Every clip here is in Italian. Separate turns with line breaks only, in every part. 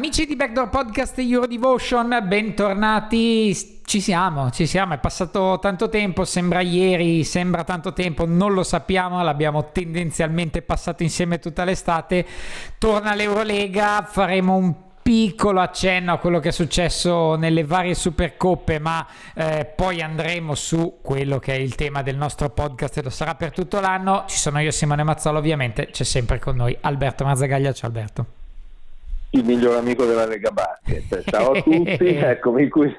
Amici di Backdoor Podcast Euro Devotion, bentornati. Ci siamo, ci siamo. È passato tanto tempo, sembra ieri, sembra tanto tempo, non lo sappiamo. L'abbiamo tendenzialmente passato insieme tutta l'estate. Torna l'Eurolega, faremo un piccolo accenno a quello che è successo nelle varie supercoppe, ma eh, poi andremo su quello che è il tema del nostro podcast e lo sarà per tutto l'anno. Ci sono io, Simone Mazzola, ovviamente c'è sempre con noi Alberto Mazzagaglia. Ciao Alberto
il miglior amico della Lega Basket. Ciao a tutti, eccomi qui,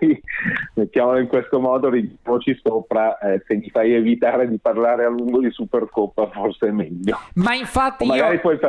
mettiamolo in questo modo, ridiamoci sopra, eh, se mi fai evitare di parlare a lungo di Supercoppa forse è meglio.
Ma infatti...
O magari
io...
poi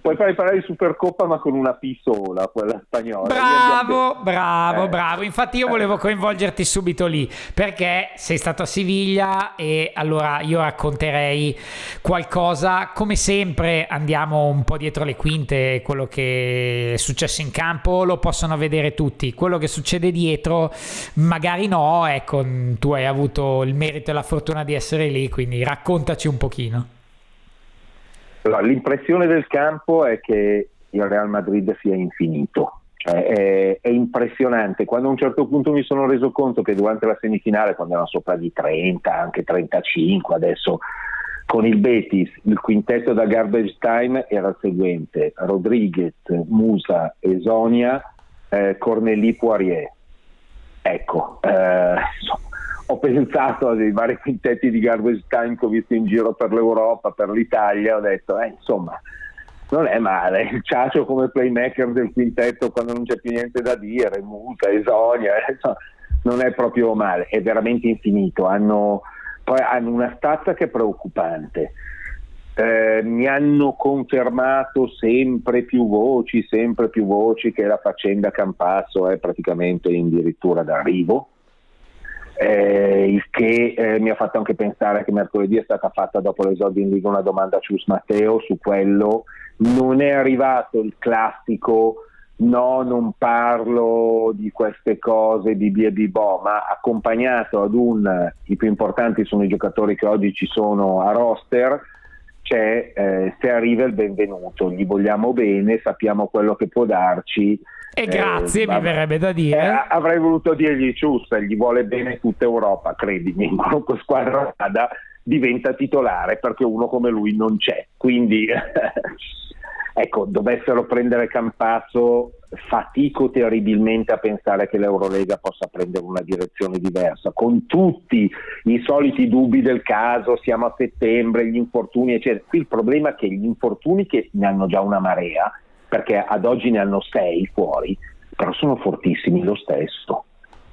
Puoi fare parlare di Supercoppa ma con una P sola, quella spagnola.
Bravo, bravo, eh. bravo. Infatti io volevo coinvolgerti subito lì perché sei stato a Siviglia e allora io racconterei qualcosa. Come sempre andiamo un po' dietro le quinte, quello che è successo in campo lo possono vedere tutti. Quello che succede dietro magari no, ecco, tu hai avuto il merito e la fortuna di essere lì, quindi raccontaci un pochino.
Allora, l'impressione del campo è che il Real Madrid sia infinito. Cioè, è, è, impressionante. Quando a un certo punto mi sono reso conto che durante la semifinale, quando erano sopra di 30, anche 35, adesso con il Betis, il quintetto da garbage time era il seguente: Rodriguez, Musa, Esonia, eh, Corneli, Poirier. Ecco, eh, insomma, ho pensato a dei vari quintetti di garbage time che ho visto in giro per l'Europa, per l'Italia, ho detto, eh, insomma, non è male. Il Ciacio come playmaker del quintetto quando non c'è più niente da dire, Muta, Esonia, eh, insomma, non è proprio male, è veramente infinito. Hanno, poi hanno una stazza che è preoccupante. Eh, mi hanno confermato sempre più voci, sempre più voci che la faccenda Campasso è praticamente addirittura d'arrivo eh, il che eh, mi ha fatto anche pensare che mercoledì è stata fatta dopo l'esordio in Liga una domanda a Cius Matteo su quello, non è arrivato il classico no, non parlo di queste cose di Biebibò, ma accompagnato ad un, i più importanti sono i giocatori che oggi ci sono a roster, c'è eh, se arriva il benvenuto, gli vogliamo bene, sappiamo quello che può darci
e grazie, eh, mi verrebbe da dire.
Eh, avrei voluto dirgli Ciusta, gli vuole bene tutta Europa, credimi, in qualunque squadra vada diventa titolare perché uno come lui non c'è. Quindi, ecco, dovessero prendere Campazzo, fatico terribilmente a pensare che l'Eurolega possa prendere una direzione diversa, con tutti i soliti dubbi del caso, siamo a settembre, gli infortuni, eccetera. Qui il problema è che gli infortuni che ne hanno già una marea, perché ad oggi ne hanno sei fuori, però sono fortissimi lo stesso.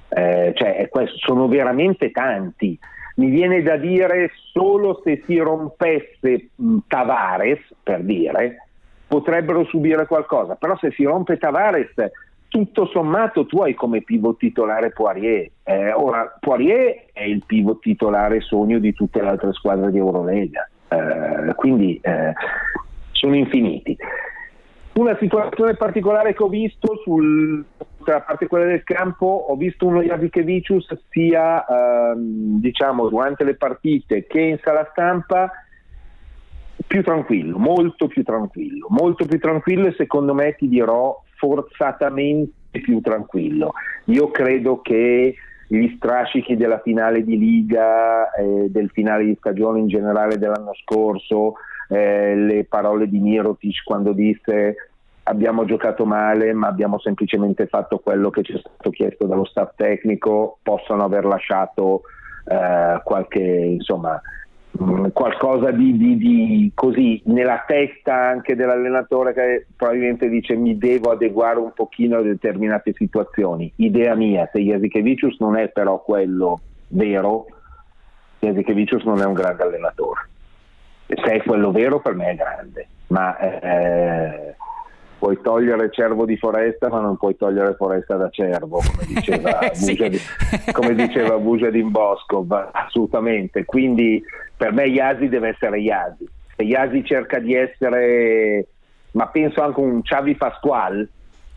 Eh, cioè, sono veramente tanti. Mi viene da dire solo se si rompesse Tavares, per dire, potrebbero subire qualcosa, però se si rompe Tavares, tutto sommato tu hai come pivot titolare Poirier. Eh, ora, Poirier è il pivot titolare sogno di tutte le altre squadre di Eurolega, eh, quindi eh, sono infiniti. Una situazione particolare che ho visto sul, a parte quella del campo, ho visto uno Javikevicius sia ehm, diciamo, durante le partite che in sala stampa più tranquillo, molto più tranquillo, molto più tranquillo e secondo me ti dirò forzatamente più tranquillo. Io credo che gli strascichi della finale di Liga, eh, del finale di stagione in generale dell'anno scorso, eh, le parole di Mirotic quando disse abbiamo giocato male ma abbiamo semplicemente fatto quello che ci è stato chiesto dallo staff tecnico, possono aver lasciato eh, qualche insomma mm, qualcosa di, di, di, così nella testa anche dell'allenatore che probabilmente dice mi devo adeguare un pochino a determinate situazioni. Idea mia, se Jasikevicius non è però quello vero Jasikevicius non è un grande allenatore. Se è quello vero per me è grande. Ma eh, puoi togliere cervo di foresta ma non puoi togliere foresta da cervo come diceva, sì. Come diceva Bujadin Boscov assolutamente. Quindi per me Iasi deve essere Iasi. Se Iasi cerca di essere ma penso anche un Xavi Pasquale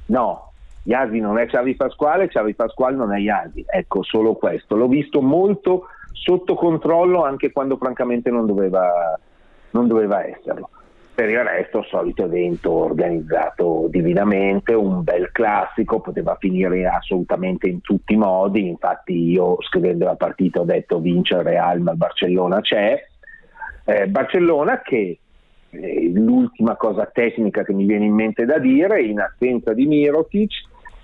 no Iasi non è Xavi Pasquale Xavi Pasquale non è Iasi. Ecco solo questo. L'ho visto molto sotto controllo anche quando francamente non doveva, non doveva esserlo per il resto solito evento organizzato divinamente, un bel classico, poteva finire assolutamente in tutti i modi, infatti io scrivendo la partita ho detto vince il Real ma il Barcellona c'è, eh, Barcellona che eh, l'ultima cosa tecnica che mi viene in mente da dire, in assenza di Mirotic,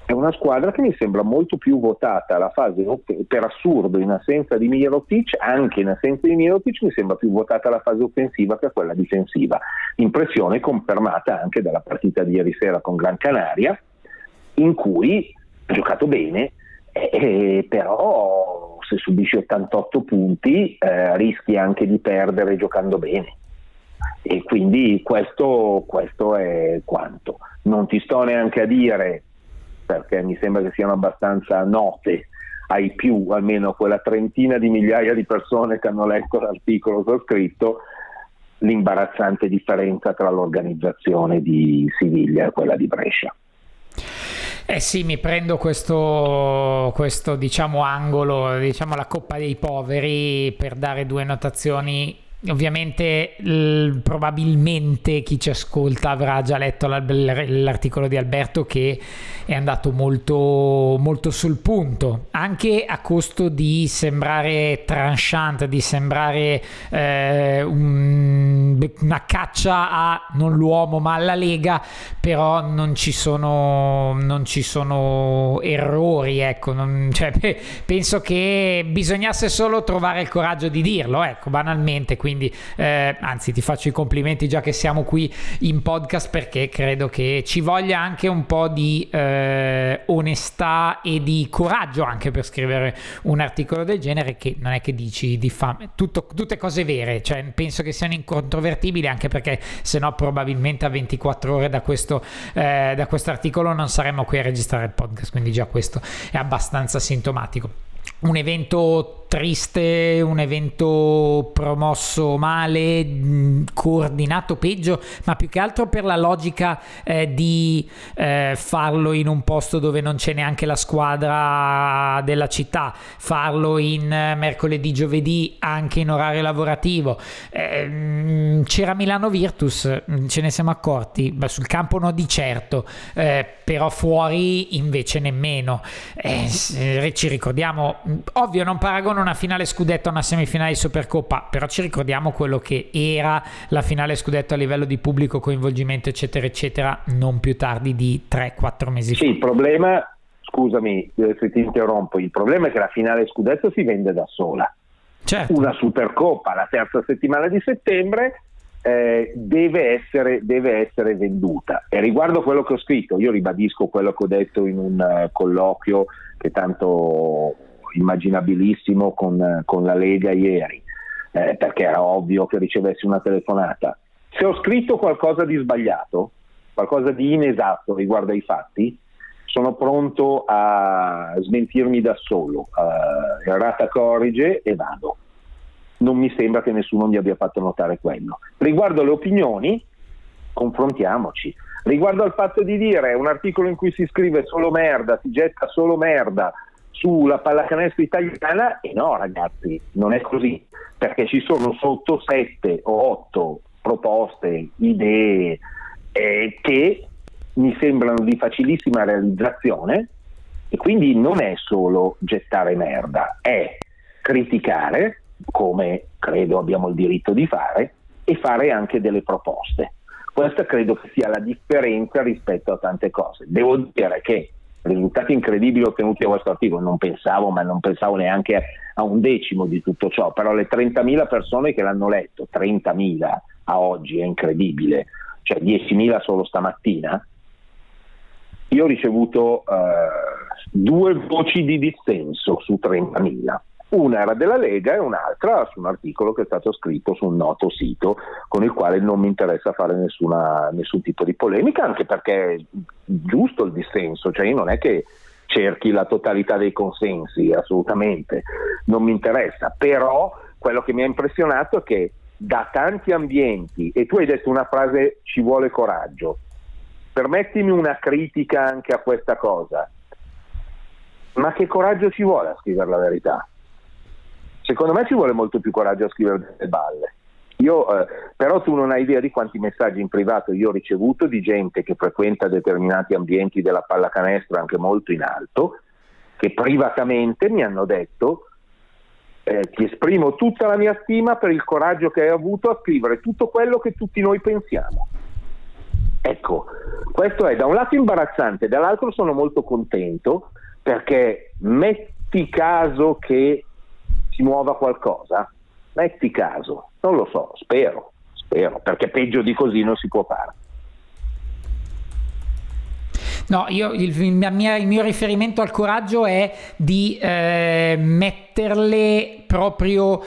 è una squadra che mi sembra molto più votata alla fase per assurdo in assenza di Mirotic, anche in assenza di Mirotic mi sembra più votata alla fase offensiva che a quella difensiva. Impressione confermata anche dalla partita di ieri sera con Gran Canaria, in cui ha giocato bene, eh, però se subisci 88 punti eh, rischi anche di perdere giocando bene. E quindi questo, questo è quanto. Non ti sto neanche a dire perché mi sembra che siano abbastanza note ai più, almeno quella trentina di migliaia di persone che hanno letto l'articolo che ho scritto, l'imbarazzante differenza tra l'organizzazione di Siviglia e quella di Brescia.
Eh sì, mi prendo questo, questo diciamo, angolo, diciamo la coppa dei poveri per dare due notazioni Ovviamente l- probabilmente chi ci ascolta avrà già letto l'articolo di Alberto che è andato molto, molto sul punto, anche a costo di sembrare tranchant, di sembrare eh, un, una caccia a non l'uomo ma alla Lega, però non ci sono, non ci sono errori, ecco, non, cioè, penso che bisognasse solo trovare il coraggio di dirlo, ecco, banalmente quindi eh, anzi ti faccio i complimenti già che siamo qui in podcast perché credo che ci voglia anche un po' di eh, onestà e di coraggio anche per scrivere un articolo del genere che non è che dici di fame, Tutto, tutte cose vere, cioè penso che siano incontrovertibili anche perché se no probabilmente a 24 ore da questo, eh, da questo articolo non saremmo qui a registrare il podcast, quindi già questo è abbastanza sintomatico. Un evento triste, un evento promosso male, coordinato peggio, ma più che altro per la logica eh, di eh, farlo in un posto dove non c'è neanche la squadra della città, farlo in eh, mercoledì, giovedì, anche in orario lavorativo. Eh, c'era Milano Virtus, ce ne siamo accorti, Beh, sul campo no di certo, eh, però fuori invece nemmeno. Ci ricordiamo, ovvio non paragono una finale scudetto una semifinale di Supercoppa, però ci ricordiamo quello che era la finale scudetto a livello di pubblico, coinvolgimento, eccetera, eccetera, non più tardi di 3-4 mesi
sì, fa. Sì, il problema, scusami eh, se ti interrompo, il problema è che la finale scudetto si vende da sola. Certo. Una Supercoppa la terza settimana di settembre eh, deve, essere, deve, essere, venduta. E riguardo quello che ho scritto, io ribadisco quello che ho detto in un uh, colloquio che tanto immaginabilissimo con, con la Lega ieri, eh, perché era ovvio che ricevessi una telefonata. Se ho scritto qualcosa di sbagliato, qualcosa di inesatto riguardo ai fatti, sono pronto a smentirmi da solo, uh, errata corrige e vado. Non mi sembra che nessuno mi abbia fatto notare quello. Riguardo alle opinioni, confrontiamoci. Riguardo al fatto di dire un articolo in cui si scrive solo merda, si getta solo merda, sulla pallacanestro italiana e no ragazzi, non è così, perché ci sono sotto 7 o 8 proposte, idee eh, che mi sembrano di facilissima realizzazione e quindi non è solo gettare merda, è criticare, come credo abbiamo il diritto di fare, e fare anche delle proposte. Questa credo che sia la differenza rispetto a tante cose. Devo dire che risultati incredibili ottenuti da questo articolo, non pensavo, ma non pensavo neanche a un decimo di tutto ciò, però le 30.000 persone che l'hanno letto, 30.000 a oggi è incredibile, cioè 10.000 solo stamattina, io ho ricevuto eh, due voci di dissenso su 30.000. Una era della Lega e un'altra su un articolo che è stato scritto su un noto sito con il quale non mi interessa fare nessuna, nessun tipo di polemica, anche perché è giusto il dissenso, cioè io non è che cerchi la totalità dei consensi, assolutamente, non mi interessa, però quello che mi ha impressionato è che da tanti ambienti, e tu hai detto una frase ci vuole coraggio, permettimi una critica anche a questa cosa, ma che coraggio ci vuole a scrivere la verità? Secondo me ci vuole molto più coraggio a scrivere delle balle. Io, eh, però tu non hai idea di quanti messaggi in privato io ho ricevuto di gente che frequenta determinati ambienti della pallacanestro anche molto in alto, che privatamente mi hanno detto eh, ti esprimo tutta la mia stima per il coraggio che hai avuto a scrivere tutto quello che tutti noi pensiamo. Ecco, questo è da un lato imbarazzante, dall'altro sono molto contento perché metti caso che si muova qualcosa, metti caso, non lo so, spero, spero, perché peggio di così non si può fare.
No, io, il, il, mio riferimento al coraggio è di eh, metterle proprio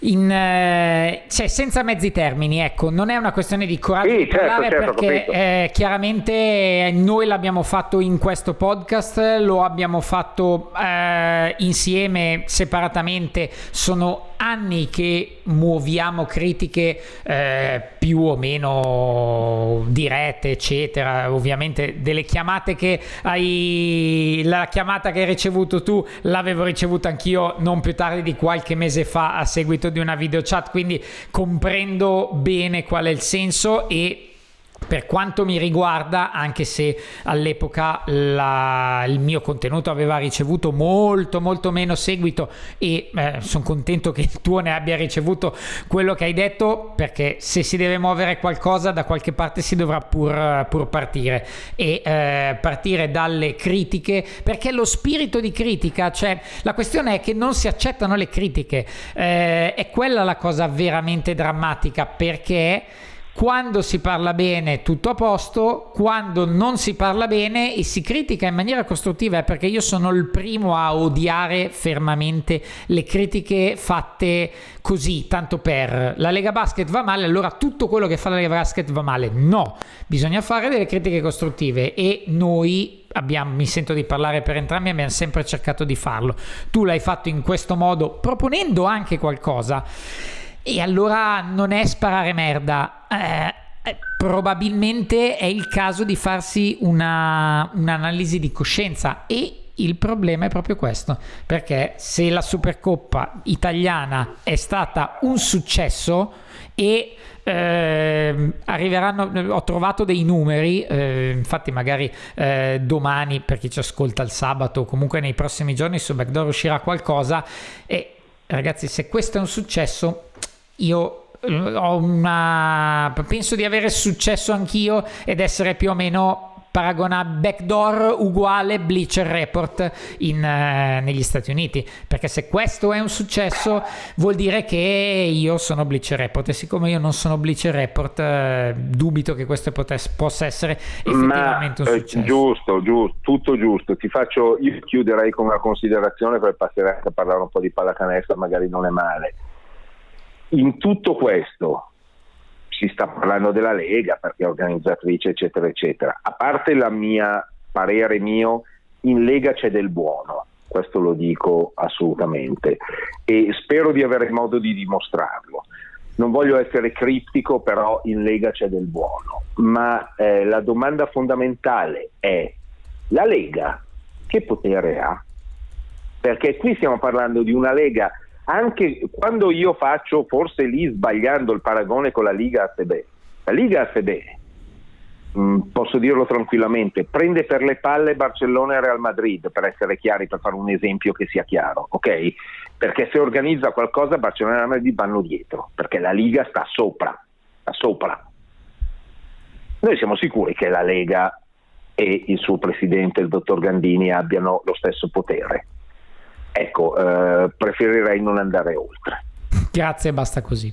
in eh, cioè senza mezzi termini ecco. Non è una questione di coraggio sì, di certo, parlare certo, perché eh, chiaramente noi l'abbiamo fatto in questo podcast lo abbiamo fatto eh, insieme separatamente. Sono anni che muoviamo critiche eh, più o meno dirette eccetera. Ovviamente delle chiamate che hai la chiamata che hai ricevuto tu l'avevo ricevuta anch'io non più tardi di qualche mese fa a seguito di una video chat, quindi comprendo bene qual è il senso e per quanto mi riguarda, anche se all'epoca la, il mio contenuto aveva ricevuto molto molto meno seguito e eh, sono contento che il tuo ne abbia ricevuto quello che hai detto perché se si deve muovere qualcosa da qualche parte si dovrà pur, pur partire. E eh, partire dalle critiche perché lo spirito di critica, cioè la questione è che non si accettano le critiche, eh, è quella la cosa veramente drammatica perché quando si parla bene tutto a posto, quando non si parla bene e si critica in maniera costruttiva è perché io sono il primo a odiare fermamente le critiche fatte così, tanto per la Lega Basket va male, allora tutto quello che fa la Lega Basket va male. No, bisogna fare delle critiche costruttive e noi abbiamo, mi sento di parlare per entrambi, abbiamo sempre cercato di farlo. Tu l'hai fatto in questo modo, proponendo anche qualcosa e allora non è sparare merda. Eh, eh, probabilmente è il caso di farsi una, un'analisi di coscienza e il problema è proprio questo, perché se la Supercoppa italiana è stata un successo e eh, arriveranno, ho trovato dei numeri, eh, infatti magari eh, domani per chi ci ascolta il sabato o comunque nei prossimi giorni su Backdoor uscirà qualcosa e ragazzi se questo è un successo io eh, ho una penso di avere successo anch'io ed essere più o meno paragona backdoor uguale Bleacher Report in, eh, negli Stati Uniti. Perché se questo è un successo vuol dire che io sono Bleacher Report. E siccome io non sono Bleacher Report eh, dubito che questo potesse, possa essere effettivamente
Ma,
un successo.
eh, giusto, giusto, tutto giusto. Ti faccio, io chiuderei con una considerazione per passare a parlare un po' di pallacanestro magari non è male in tutto questo si sta parlando della Lega perché è organizzatrice eccetera eccetera. A parte la mia parere mio in Lega c'è del buono questo lo dico assolutamente e spero di avere modo di dimostrarlo. Non voglio essere criptico però in Lega c'è del buono. Ma eh, la domanda fondamentale è la Lega che potere ha? perché qui stiamo parlando di una Lega anche quando io faccio, forse lì sbagliando il paragone con la Liga ASB, la Liga ASB mh, posso dirlo tranquillamente, prende per le palle Barcellona e Real Madrid, per essere chiari, per fare un esempio che sia chiaro, ok? Perché se organizza qualcosa Barcellona e Real Madrid vanno dietro, perché la Liga sta sopra, sta sopra. Noi siamo sicuri che la Lega e il suo presidente, il dottor Gandini, abbiano lo stesso potere. Ecco, eh, preferirei non andare oltre.
Grazie, basta così.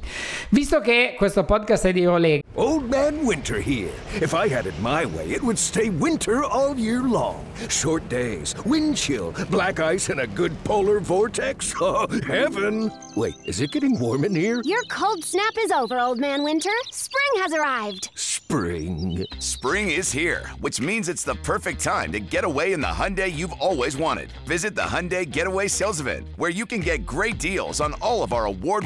Visto che questo podcast è di Eurolega.
Old Man Winter here. If I had it my way, it would stay winter all year long. Short days, wind chill, black ice, and a good polar vortex. Oh, heaven! Wait, is it getting warm in here?
Your cold snap is over, Old Man Winter. Spring has arrived.
Spring.
Spring is here, which means it's the perfect time to get away in the Hyundai you've always wanted. Visit the Hyundai Getaway Sales Event, where you can get great deals on all of our award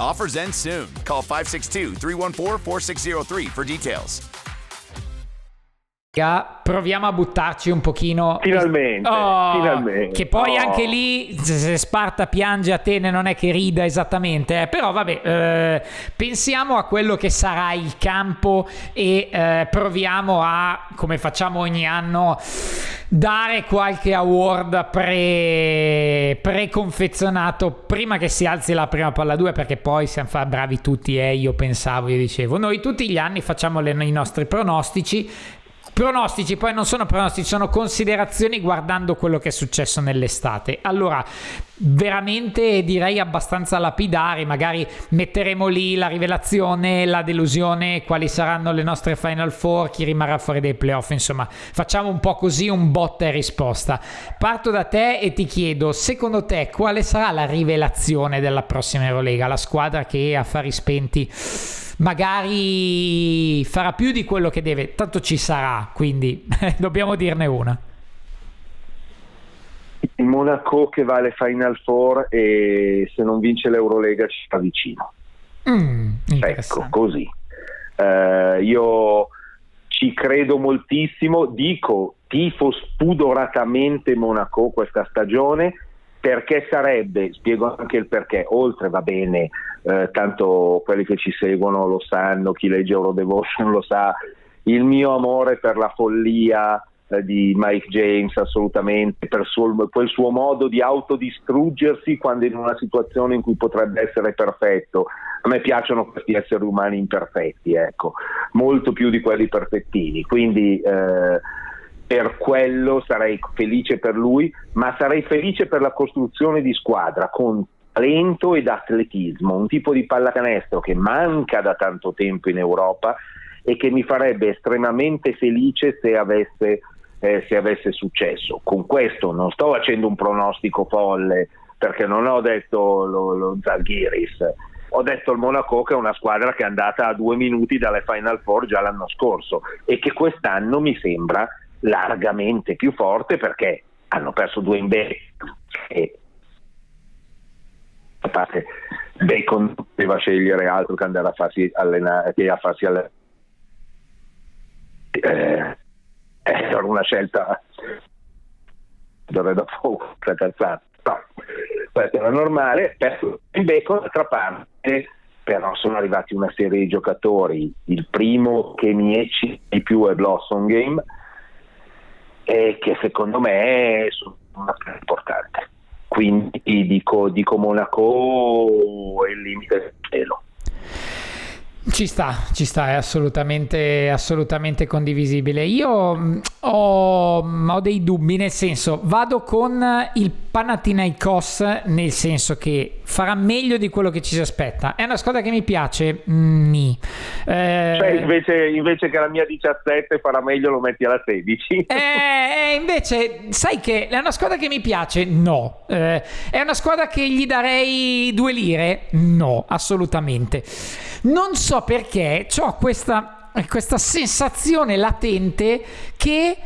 Offers end soon. Call 562 314 4603 for details.
Proviamo a buttarci un pochino.
Finalmente,
Oh,
finalmente.
Che poi
Oh.
anche lì, se Sparta piange a Atene, non è che rida esattamente. eh, Però vabbè, eh, pensiamo a quello che sarà il campo e eh, proviamo a, come facciamo ogni anno, dare qualche award pre, preconfezionato prima che si alzi la prima palla 2 perché poi siamo fa- bravi tutti e io pensavo, io dicevo, noi tutti gli anni facciamo le- i nostri pronostici Pronostici poi non sono pronostici, sono considerazioni guardando quello che è successo nell'estate. Allora, veramente direi abbastanza lapidari, magari metteremo lì la rivelazione, la delusione, quali saranno le nostre Final Four, chi rimarrà fuori dai playoff, insomma, facciamo un po' così un botta e risposta. Parto da te e ti chiedo, secondo te quale sarà la rivelazione della prossima Eurolega, la squadra che a fari spenti magari farà più di quello che deve, tanto ci sarà, quindi dobbiamo dirne una.
Il Monaco che va alle Final Four e se non vince l'Eurolega ci sta vicino.
Mm,
Ecco, così. Eh, io ci credo moltissimo, dico tifo spudoratamente Monaco questa stagione perché sarebbe, spiego anche il perché, oltre va bene, eh, tanto quelli che ci seguono lo sanno, chi legge Eurodevotion lo sa, il mio amore per la follia di Mike James assolutamente, per suo- quel suo modo di autodistruggersi quando in una situazione in cui potrebbe essere perfetto. A me piacciono questi esseri umani imperfetti, ecco, molto più di quelli perfettini, quindi eh, per quello sarei felice per lui, ma sarei felice per la costruzione di squadra con talento ed atletismo, un tipo di pallacanestro che manca da tanto tempo in Europa e che mi farebbe estremamente felice se avesse, eh, se avesse successo. Con questo non sto facendo un pronostico folle perché non ho detto lo, lo Zalgiris, ho detto il Monaco che è una squadra che è andata a due minuti dalle Final Four già l'anno scorso e che quest'anno mi sembra largamente più forte perché hanno perso due in back e a parte Bacon doveva scegliere altro che andare a farsi allenare che a farsi allenare eh, era una scelta d'ora da poco cazzata no, questo era normale perso in Bacon d'altra parte però sono arrivati una serie di giocatori. Il primo che mi eccita di più è Blossom Game e che secondo me sono una più importante. Quindi dico, dico Monaco è il limite del cielo
Ci sta, ci sta, è assolutamente, assolutamente condivisibile. Io mh, ho, ho dei dubbi, nel senso, vado con il Panathinaikos, nel senso che farà meglio di quello che ci si aspetta. È una squadra che mi piace, Mm, ni. Eh,
Cioè, invece, invece che la mia 17 farà meglio lo metti alla 16
Eh, eh, invece, sai che è una squadra che mi piace? No. Eh, è una squadra che gli darei due lire? No, assolutamente. Non so perché ho questa, questa sensazione latente che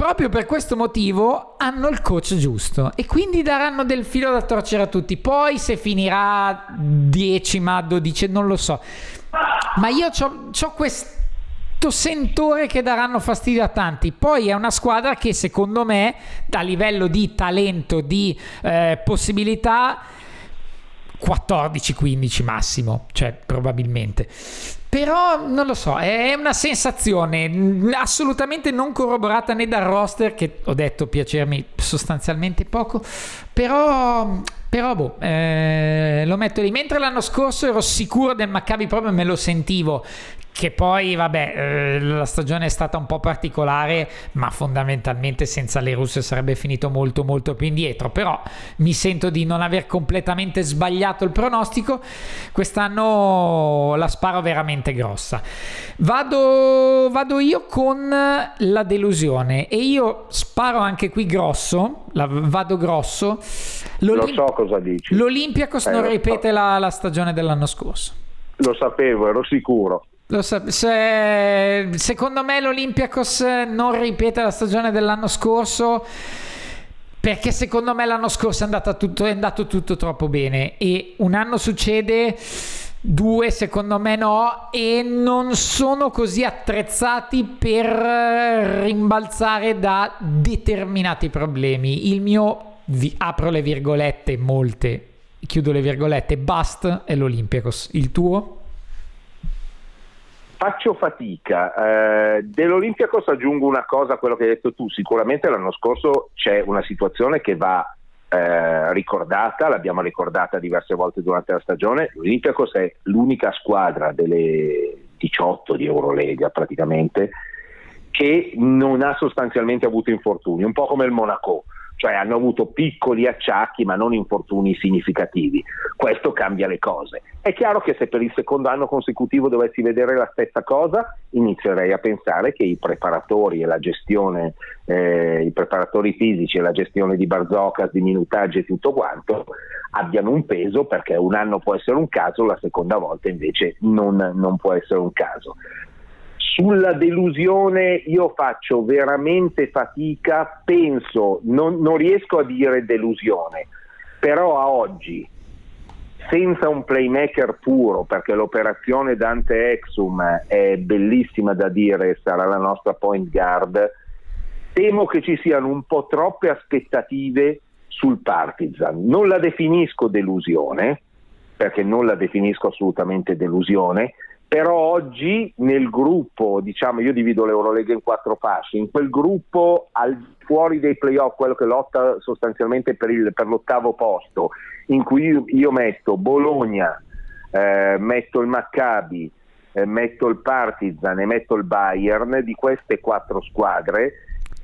proprio per questo motivo hanno il coach giusto e quindi daranno del filo da torcere a tutti. Poi se finirà decima, dodici, non lo so. Ma io ho questo sentore che daranno fastidio a tanti. Poi è una squadra che secondo me, a livello di talento, di eh, possibilità, 14-15 massimo, cioè probabilmente. Però non lo so, è una sensazione assolutamente non corroborata né dal roster, che ho detto piacermi sostanzialmente poco, però, però boh, eh, lo metto lì. Mentre l'anno scorso ero sicuro del Maccabi, proprio me lo sentivo che poi vabbè eh, la stagione è stata un po' particolare ma fondamentalmente senza le russe sarebbe finito molto molto più indietro. Però mi sento di non aver completamente sbagliato il pronostico. Quest'anno la sparo veramente grossa. Vado, vado io con la delusione. E io sparo anche qui grosso la, vado grosso.
Lo so cosa dici.
l'Olympiacos eh, non ripete so. la, la stagione dell'anno scorso.
Lo sapevo, ero sicuro.
So, se, secondo me l'Olympiacos non ripete la stagione dell'anno scorso perché secondo me l'anno scorso è, tutto, è andato tutto troppo bene. E un anno succede due secondo me no e non sono così attrezzati per rimbalzare da determinati problemi. Il mio vi, apro le virgolette molte chiudo le virgolette bust è l'Olympiacos il tuo?
Faccio fatica. Eh, Dell'Olimpiakos aggiungo una cosa a quello che hai detto tu. Sicuramente l'anno scorso c'è una situazione che va eh, ricordata, l'abbiamo ricordata diverse volte durante la stagione. L'Olimpiakos è l'unica squadra delle 18 di Eurolega praticamente che non ha sostanzialmente avuto infortuni, un po' come il Monaco cioè hanno avuto piccoli acciacchi ma non infortuni significativi. Questo cambia le cose. È chiaro che se per il secondo anno consecutivo dovessi vedere la stessa cosa, inizierei a pensare che i preparatori e la gestione, eh, i preparatori fisici e la gestione di Barzocas, di minutaggi e tutto quanto abbiano un peso perché un anno può essere un caso, la seconda volta invece non, non può essere un caso. Sulla delusione io faccio veramente fatica, penso, non, non riesco a dire delusione, però a oggi, senza un playmaker puro, perché l'operazione Dante Exum è bellissima da dire, sarà la nostra point guard, temo che ci siano un po' troppe aspettative sul Partizan. Non la definisco delusione, perché non la definisco assolutamente delusione, però oggi nel gruppo, diciamo, io divido l'Eurolega in quattro fasce, in quel gruppo al fuori dei playoff, quello che lotta sostanzialmente per, il, per l'ottavo posto, in cui io, io metto Bologna, eh, metto il Maccabi, eh, metto il Partizan e metto il Bayern, di queste quattro squadre,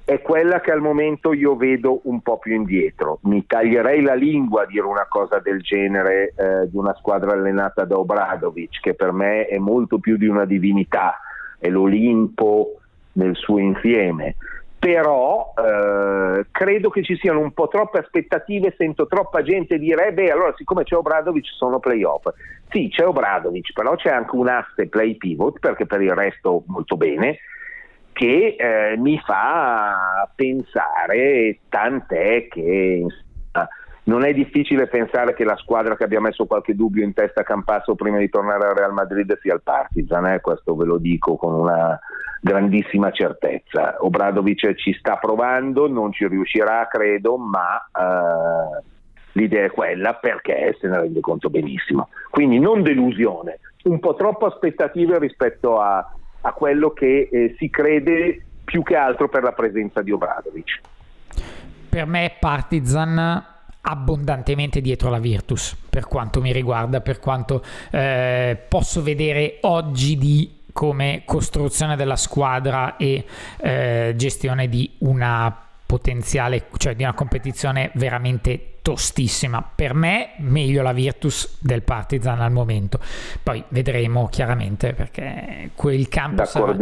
è quella che al momento io vedo un po' più indietro. Mi taglierei la lingua a dire una cosa del genere eh, di una squadra allenata da Obradovic, che per me è molto più di una divinità, è l'Olimpo nel suo insieme. Però eh, credo che ci siano un po' troppe aspettative, sento troppa gente dire, eh beh, allora siccome c'è Obradovic sono playoff. Sì, c'è Obradovic, però c'è anche un asse play pivot, perché per il resto molto bene, che eh, mi fa pensare, tant'è che insomma, non è difficile pensare che la squadra che abbia messo qualche dubbio in testa a Campasso prima di tornare al Real Madrid sia il Partizan, eh? questo ve lo dico con una grandissima certezza. Obradovic ci sta provando, non ci riuscirà credo, ma eh, l'idea è quella perché se ne rende conto benissimo. Quindi non delusione, un po' troppo aspettative rispetto a a quello che eh, si crede più che altro per la presenza di Obradovic.
Per me Partizan abbondantemente dietro la Virtus per quanto mi riguarda, per quanto eh, posso vedere oggi di come costruzione della squadra e eh, gestione di una potenziale, cioè di una competizione veramente tostissima. Per me meglio la Virtus del Partizan al momento. Poi vedremo chiaramente perché quel campo sarà,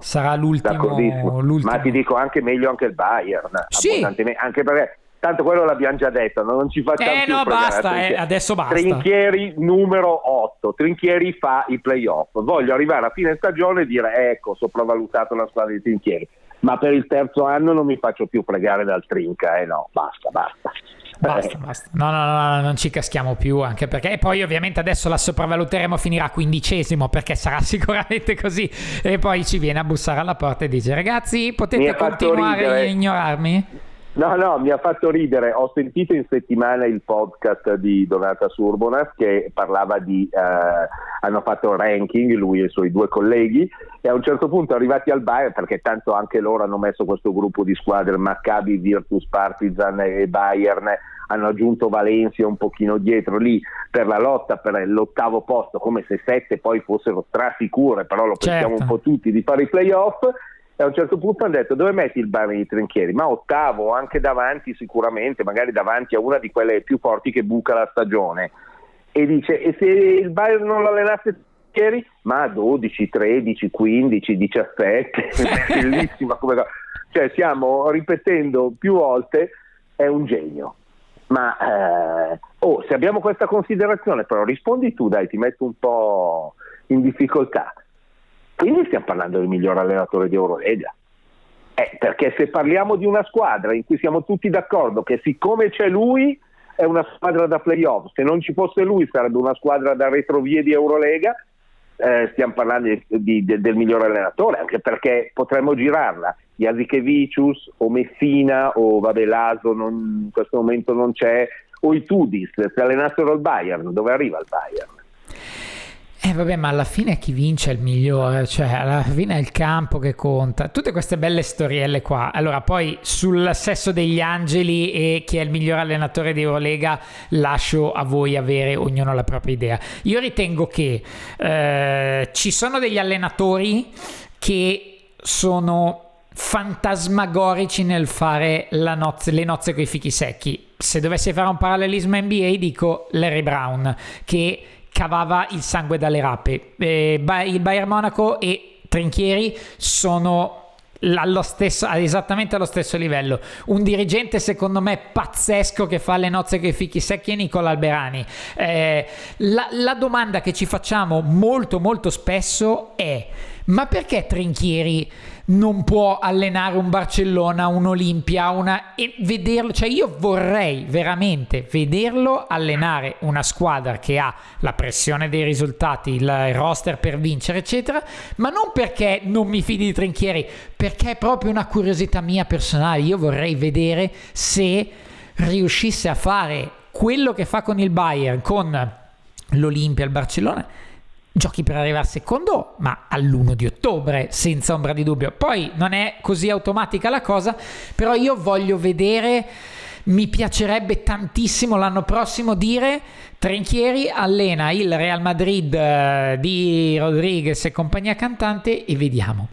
sarà l'ultimo, l'ultimo,
Ma ti dico anche meglio anche il Bayern.
Sì.
Anche perché tanto quello l'abbiamo già detto, non ci facciamo
eh, no, basta, eh, adesso basta.
Trinchieri numero 8, Trinchieri fa i playoff. Voglio arrivare a fine stagione e dire ecco, sopravvalutato la squadra di Trinchieri ma per il terzo anno non mi faccio più fregare dal trinca, eh no, basta, basta.
Basta, basta. No, no, no, no, non ci caschiamo più, anche perché e poi ovviamente adesso la sopravvaluteremo, finirà quindicesimo perché sarà sicuramente così e poi ci viene a bussare alla porta e dice ragazzi potete continuare a ignorarmi?
No, no, mi ha fatto ridere. Ho sentito in settimana il podcast di Donata Surbonas che parlava di. Eh, hanno fatto il ranking, lui e i suoi due colleghi, e a un certo punto arrivati al Bayern, perché tanto anche loro hanno messo questo gruppo di squadre, Maccabi, Virtus, Partizan e Bayern, hanno aggiunto Valencia un pochino dietro lì per la lotta per l'ottavo posto, come se sette poi fossero strasicure, però lo pensiamo certo. un po' tutti di fare i playoff e a un certo punto hanno detto dove metti il Bayern di Trinchieri? Ma ottavo, anche davanti sicuramente, magari davanti a una di quelle più forti che buca la stagione. E dice, e se il Bayern non l'allenasse Trinchieri? Ma 12, 13, 15, 17, bellissima come cosa. Cioè stiamo ripetendo più volte, è un genio. Ma eh, oh, se abbiamo questa considerazione, però rispondi tu, dai, ti metto un po' in difficoltà quindi stiamo parlando del miglior allenatore di Eurolega. Eh, perché se parliamo di una squadra in cui siamo tutti d'accordo che siccome c'è lui è una squadra da playoff, se non ci fosse lui sarebbe una squadra da retrovie di Eurolega, eh, stiamo parlando di, di, de, del miglior allenatore, anche perché potremmo girarla. Jasikevicius o Messina o vabbè non, in questo momento non c'è, o i Tudis, se allenassero il Bayern, dove arriva il Bayern?
Eh vabbè, ma alla fine chi vince è il migliore, cioè alla fine è il campo che conta. Tutte queste belle storielle qua. Allora, poi sul sesso degli angeli e chi è il miglior allenatore di Eurolega lascio a voi avere ognuno la propria idea. Io ritengo che eh, ci sono degli allenatori che sono fantasmagorici nel fare nozze, le nozze con i fichi secchi. Se dovessi fare un parallelismo NBA dico Larry Brown che cavava il sangue dalle rape. Eh, il Bayern Monaco e Trinchieri sono allo stesso, esattamente allo stesso livello. Un dirigente, secondo me, pazzesco che fa le nozze con i fichi secchi è Nicola Alberani. Eh, la, la domanda che ci facciamo molto, molto spesso è: ma perché Trinchieri? Non può allenare un Barcellona, un Olimpia, una... e vederlo, cioè io vorrei veramente vederlo allenare una squadra che ha la pressione dei risultati, il roster per vincere, eccetera, ma non perché non mi fidi di Trinchieri, perché è proprio una curiosità mia personale. Io vorrei vedere se riuscisse a fare quello che fa con il Bayern, con l'Olimpia, il Barcellona giochi per arrivare secondo, ma all'1 di ottobre, senza ombra di dubbio. Poi non è così automatica la cosa, però io voglio vedere, mi piacerebbe tantissimo l'anno prossimo dire Trinchieri allena il Real Madrid eh, di Rodriguez e compagnia cantante e vediamo.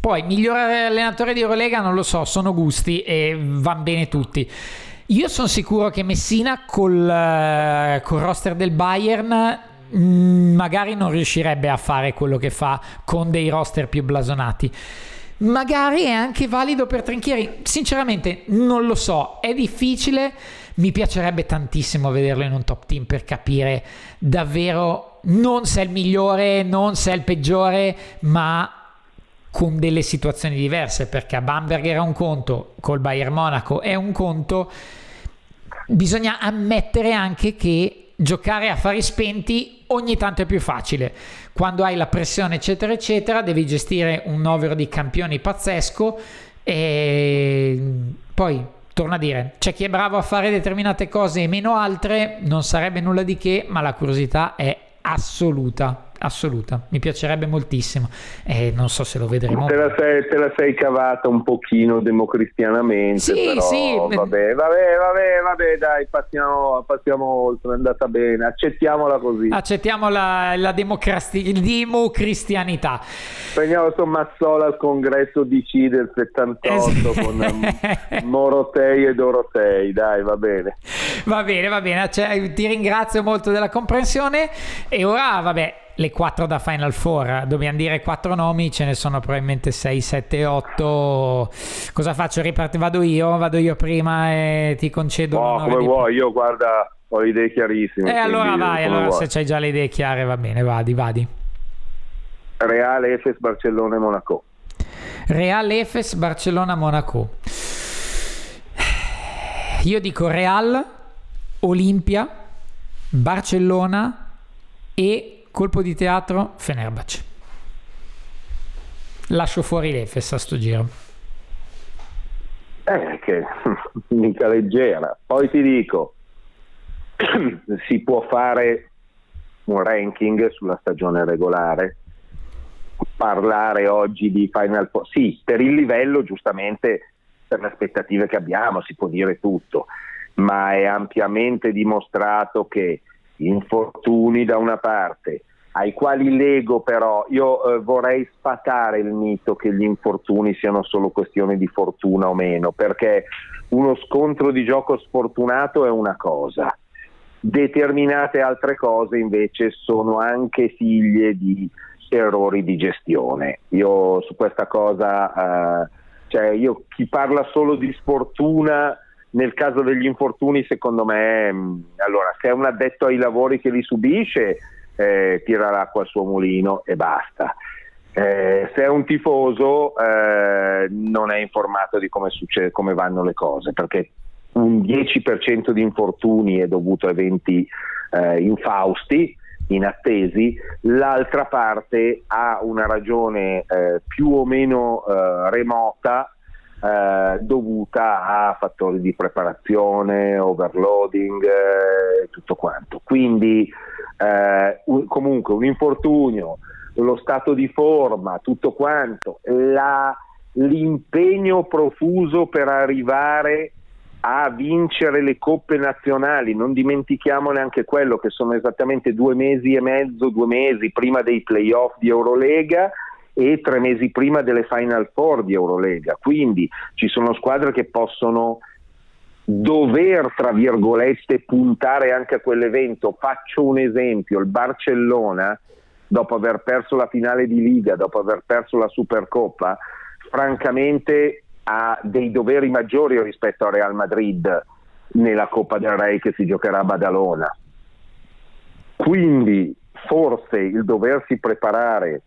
Poi, migliore allenatore di Eurolega non lo so, sono gusti e vanno bene tutti. Io sono sicuro che Messina col, uh, col roster del Bayern magari non riuscirebbe a fare quello che fa con dei roster più blasonati. Magari è anche valido per Trinchieri. Sinceramente, non lo so. È difficile. Mi piacerebbe tantissimo vederlo in un top team per capire davvero non se è il migliore, non se è il peggiore, ma con delle situazioni diverse. Perché a Bamberg era un conto, col Bayern Monaco è un conto. Bisogna ammettere anche che giocare a fari spenti ogni tanto è più facile. Quando hai la pressione, eccetera, eccetera, devi gestire un novero di campioni pazzesco e poi torna a dire, c'è chi è bravo a fare determinate cose e meno altre, non sarebbe nulla di che, ma la curiosità è assoluta assoluta, mi piacerebbe moltissimo e non so se lo vedremo.
Te la sei, te la sei cavata un pochino democristianamente, sì, però sì. vabbè, vabbè, vabbè, vabbè, dai, passiamo, passiamo oltre, è andata bene, accettiamola così.
Accettiamo la, la democrasti- democristianità.
Prendiamo Tommassola al congresso DC del 78 es- con Morotei e Dorotei, dai, va bene.
Va bene, va bene, cioè, ti ringrazio molto della comprensione e ora, vabbè, le quattro da Final Four, dobbiamo dire quattro nomi, ce ne sono probabilmente 6, 7, 8. Cosa faccio? Riparti, vado io, vado io prima e ti concedo.
No, come di... vuoi, io guarda, ho idee chiarissime.
E eh, allora vai, allora vuoi. se hai già le idee chiare va bene, vadi, vadi.
Reale, Efes, Barcellona e Monaco.
Real Efes, Barcellona, Monaco. Io dico Real, Olimpia, Barcellona e colpo di teatro Fenerbahce. Lascio fuori l'Efes a sto giro.
Eh, che mica leggera. Poi ti dico, si può fare un ranking sulla stagione regolare, parlare oggi di Final Four, sì, per il livello giustamente, per le aspettative che abbiamo, si può dire tutto, ma è ampiamente dimostrato che infortuni da una parte, ai quali lego però, io eh, vorrei sfatare il mito che gli infortuni siano solo questione di fortuna o meno, perché uno scontro di gioco sfortunato è una cosa, determinate altre cose invece sono anche figlie di errori di gestione. Io su questa cosa, eh, cioè io chi parla solo di sfortuna nel caso degli infortuni secondo me, mh, allora se è un addetto ai lavori che li subisce, eh, tira l'acqua al suo mulino e basta. Eh, se è un tifoso eh, non è informato di come, succede, come vanno le cose, perché un 10% di infortuni è dovuto a eventi eh, infausti, inattesi, l'altra parte ha una ragione eh, più o meno eh, remota eh, dovuta a fattori di preparazione, overloading e tutto quanto. Quindi eh, un, comunque un infortunio, lo stato di forma, tutto quanto, la, l'impegno profuso per arrivare a vincere le coppe nazionali, non dimentichiamo neanche quello che sono esattamente due mesi e mezzo, due mesi prima dei playoff di Eurolega e tre mesi prima delle Final Four di Eurolega, quindi ci sono squadre che possono dover, tra virgolette, puntare anche a quell'evento. Faccio un esempio, il Barcellona, dopo aver perso la finale di Liga, dopo aver perso la Supercoppa, francamente ha dei doveri maggiori rispetto al Real Madrid nella Coppa del Re che si giocherà a Badalona. Quindi forse il doversi preparare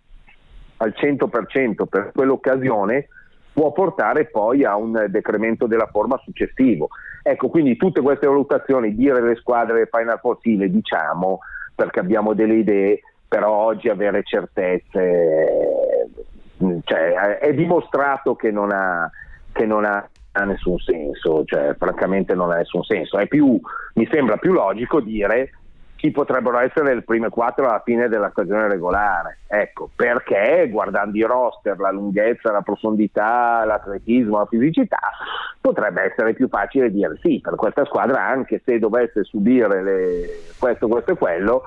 al 100% per quell'occasione può portare poi a un decremento della forma successivo. Ecco, quindi tutte queste valutazioni, dire le squadre Final Four sì, le diciamo perché abbiamo delle idee, però oggi avere certezze, cioè, è dimostrato che non ha, che non ha nessun senso, cioè francamente non ha nessun senso. Più, mi sembra più logico dire chi potrebbero essere le prime quattro alla fine della stagione regolare. Ecco, perché guardando i roster, la lunghezza, la profondità, l'atletismo, la fisicità, potrebbe essere più facile dire sì, per questa squadra, anche se dovesse subire le, questo, questo e quello,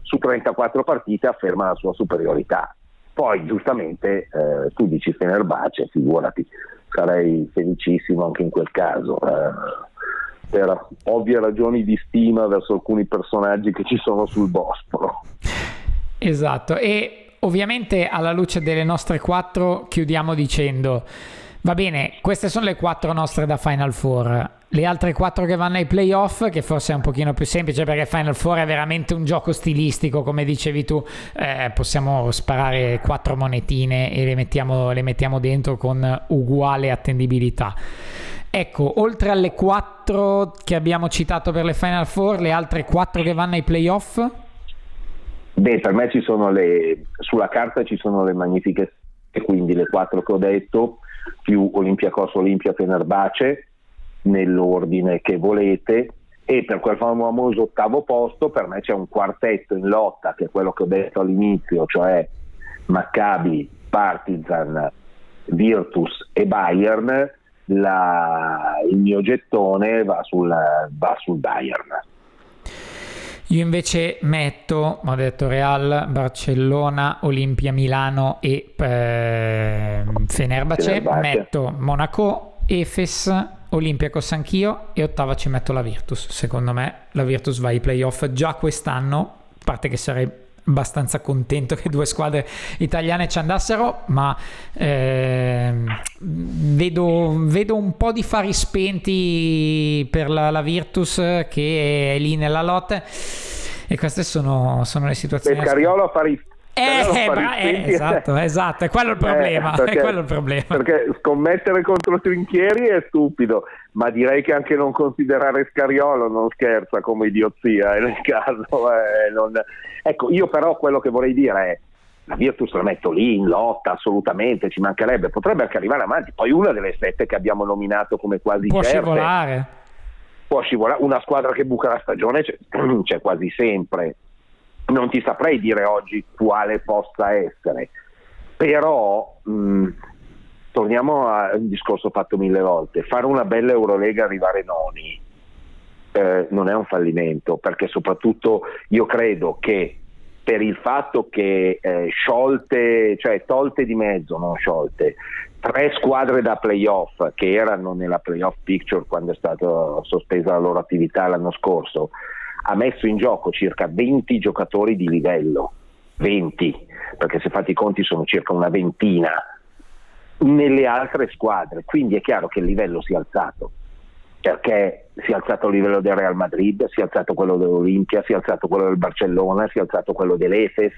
su 34 partite afferma la sua superiorità. Poi giustamente eh, tu dici Fenerbahce, figurati, sarei felicissimo anche in quel caso. Eh, per ovvie ragioni di stima verso alcuni personaggi che ci sono sul Bosporo.
Esatto, e ovviamente alla luce delle nostre quattro chiudiamo dicendo, va bene, queste sono le quattro nostre da Final Four, le altre quattro che vanno ai playoff, che forse è un pochino più semplice perché Final Four è veramente un gioco stilistico, come dicevi tu, eh, possiamo sparare quattro monetine e le mettiamo, le mettiamo dentro con uguale attendibilità. Ecco, oltre alle quattro che abbiamo citato per le Final Four, le altre quattro che vanno ai playoff?
Beh, per me ci sono le, sulla carta ci sono le magnifiche, quindi le quattro che ho detto, più Olympiacos, Olimpia, Fenerbahce, nell'ordine che volete, e per quel famoso ottavo posto per me c'è un quartetto in lotta, che è quello che ho detto all'inizio, cioè Maccabi, Partizan, Virtus e Bayern, la, il mio gettone va sul, va sul Bayern.
Io invece metto, ho detto Real, Barcellona, Olimpia, Milano e eh, Fenerbahce, Fenerbahce, metto Monaco, Efes, Olympiacos anch'io e ottava ci metto la Virtus. Secondo me la Virtus va ai playoff già quest'anno, a parte che sarei abbastanza contento che due squadre italiane ci andassero, ma eh, vedo, vedo, un po' di fari spenti per la, la, Virtus che è lì nella lotta e queste sono, sono le situazioni.
Pescariolo fari,
Eh, bra- eh, esatto, esatto, è quello il problema,
Eh, perché-
è quello il problema.
Perché scommettere contro Trinchieri è stupido, ma direi che anche non considerare Scariolo non scherza come idiozia eh, nel caso. eh, non- Ecco, io però quello che vorrei dire è la Virtus la metto lì in lotta assolutamente, ci mancherebbe, potrebbe anche arrivare avanti. Poi una delle sette che abbiamo nominato come quasi
Può
certe
scivolare.
può scivolare. Una squadra che buca la stagione c'è, c'è quasi sempre. Non ti saprei dire oggi quale possa essere, però mh, torniamo a un discorso fatto mille volte. Fare una bella Eurolega e arrivare noni eh, non è un fallimento, perché soprattutto io credo che per il fatto che eh, sciolte, cioè tolte di mezzo, non sciolte, tre squadre da playoff che erano nella playoff picture quando è stata sospesa la loro attività l'anno scorso, ha messo in gioco circa 20 giocatori di livello, 20, perché se fate i conti sono circa una ventina nelle altre squadre, quindi è chiaro che il livello si è alzato perché si è alzato il livello del Real Madrid, si è alzato quello dell'Olimpia, si è alzato quello del Barcellona, si è alzato quello dell'Efes,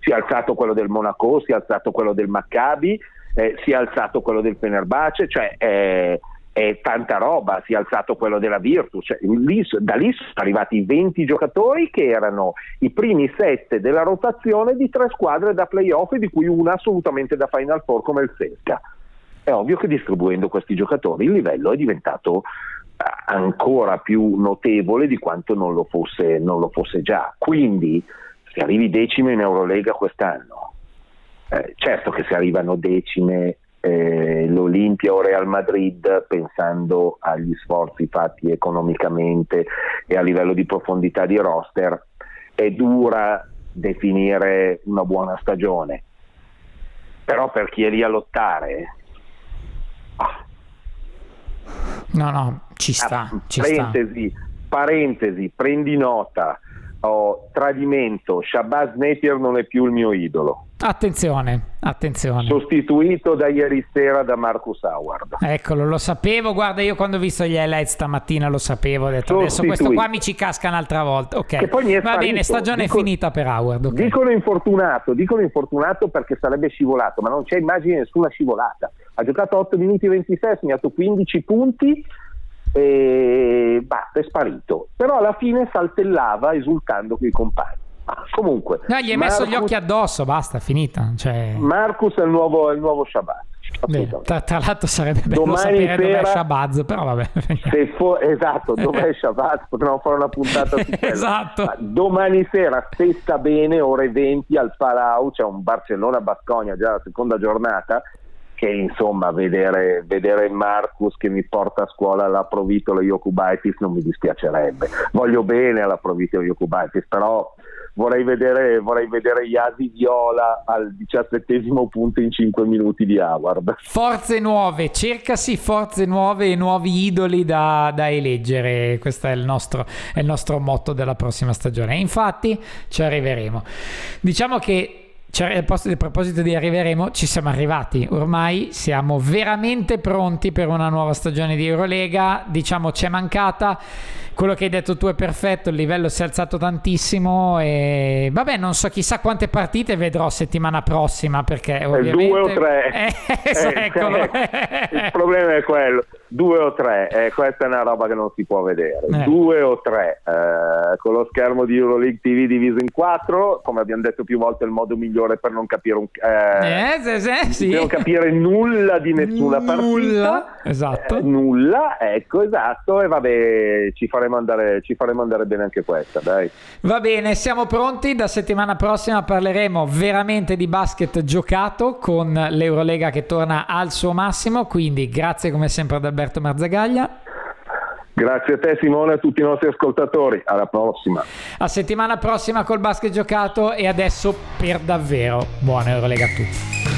si è alzato quello del Monaco, si è alzato quello del Maccabi, eh, si è alzato quello del Fenerbahce, cioè eh, è tanta roba, si è alzato quello della Virtus, cioè, lì- da lì sono arrivati 20 giocatori che erano i primi sette della rotazione di tre squadre da playoff di cui una assolutamente da Final Four come il Sesca. È ovvio che distribuendo questi giocatori il livello è diventato ancora più notevole di quanto non lo fosse, non lo fosse già. Quindi se arrivi decimo in Eurolega quest'anno, eh, certo che se arrivano decime eh, l'Olimpia o Real Madrid pensando agli sforzi fatti economicamente e a livello di profondità di roster, è dura definire una buona stagione. Però per chi è lì a lottare,
No, no, ci sta,
Ah,
ci sta.
parentesi, parentesi, prendi nota. oh, tradimento, Shabazz Napier non è più il mio idolo.
Attenzione, attenzione.
Sostituito da ieri sera da Marcus Howard.
Eccolo, lo sapevo. Guarda, io quando ho visto gli highlights stamattina lo sapevo. Ho detto adesso questo qua mi ci casca un'altra volta. Ok,
Che poi mi è
va
sparito.
bene, stagione
Dico-
è finita per Howard. ok.
Dicono infortunato, dicono infortunato perché sarebbe scivolato, ma non c'è immagine nessuna scivolata. Ha giocato 8 minuti e 26, ha segnato 15 punti e basta, è sparito. Però alla fine saltellava esultando con i compagni. Comunque,
No, gli hai messo gli
Marcus-
occhi addosso, basta, finita. Cioè,
Marcus è il nuovo, è il nuovo Shabazz.
beh, tra, tra l'altro sarebbe bello
Domani
sapere dov'è
sera-
Shabazz, però vabbè.
Fo- esatto, dov'è Shabazz? Potremmo fare una puntata su quello.
Esatto.
Ma domani sera, se sta bene, ore 20 al Palau, c'è un Barcellona-Bascogna, già la seconda giornata, che insomma vedere, vedere Marcus che mi porta a scuola alla Provitolo Jokubaitis non mi dispiacerebbe. Voglio bene alla Provitolo Jokubaitis, però vorrei vedere, vorrei vedere Yasi Viola al diciassettesimo punto in 5 minuti di Howard.
Forze nuove, cercasi forze nuove e nuovi idoli da, da eleggere. Questo è il, nostro, è il nostro motto della prossima stagione. E infatti ci arriveremo. Diciamo che cioè, a posto- a proposito di arriveremo, ci siamo arrivati. Ormai siamo veramente pronti per una nuova stagione di Eurolega. Diciamo, c'è mancata. Quello che hai detto tu è perfetto, il livello si è alzato tantissimo e vabbè, non so chissà quante partite vedrò settimana prossima perché ovviamente...
due o tre.
Eh,
Eh,
eccolo.
il problema è quello, due o tre, eh, questa è una roba che non si può vedere,
Eh.
due o tre, eh, con lo schermo di Euroleague TV diviso in quattro, come abbiamo detto più volte è il modo migliore per non capire, un, eh,
Eh, sì, sì,
non capire nulla di nessuna partita.
Nulla, esatto.
Eh, nulla, ecco, esatto, e vabbè, ci faremo andare, ci faremo andare bene anche questa, dai.
Va bene, siamo pronti. Da settimana prossima parleremo veramente di basket giocato con l'Eurolega che torna al suo massimo. Quindi grazie come sempre ad Alberto Marzagaglia.
Grazie a te Simone e a tutti i nostri ascoltatori, alla prossima.
A settimana prossima col basket giocato e adesso per davvero buona Eurolega a tutti.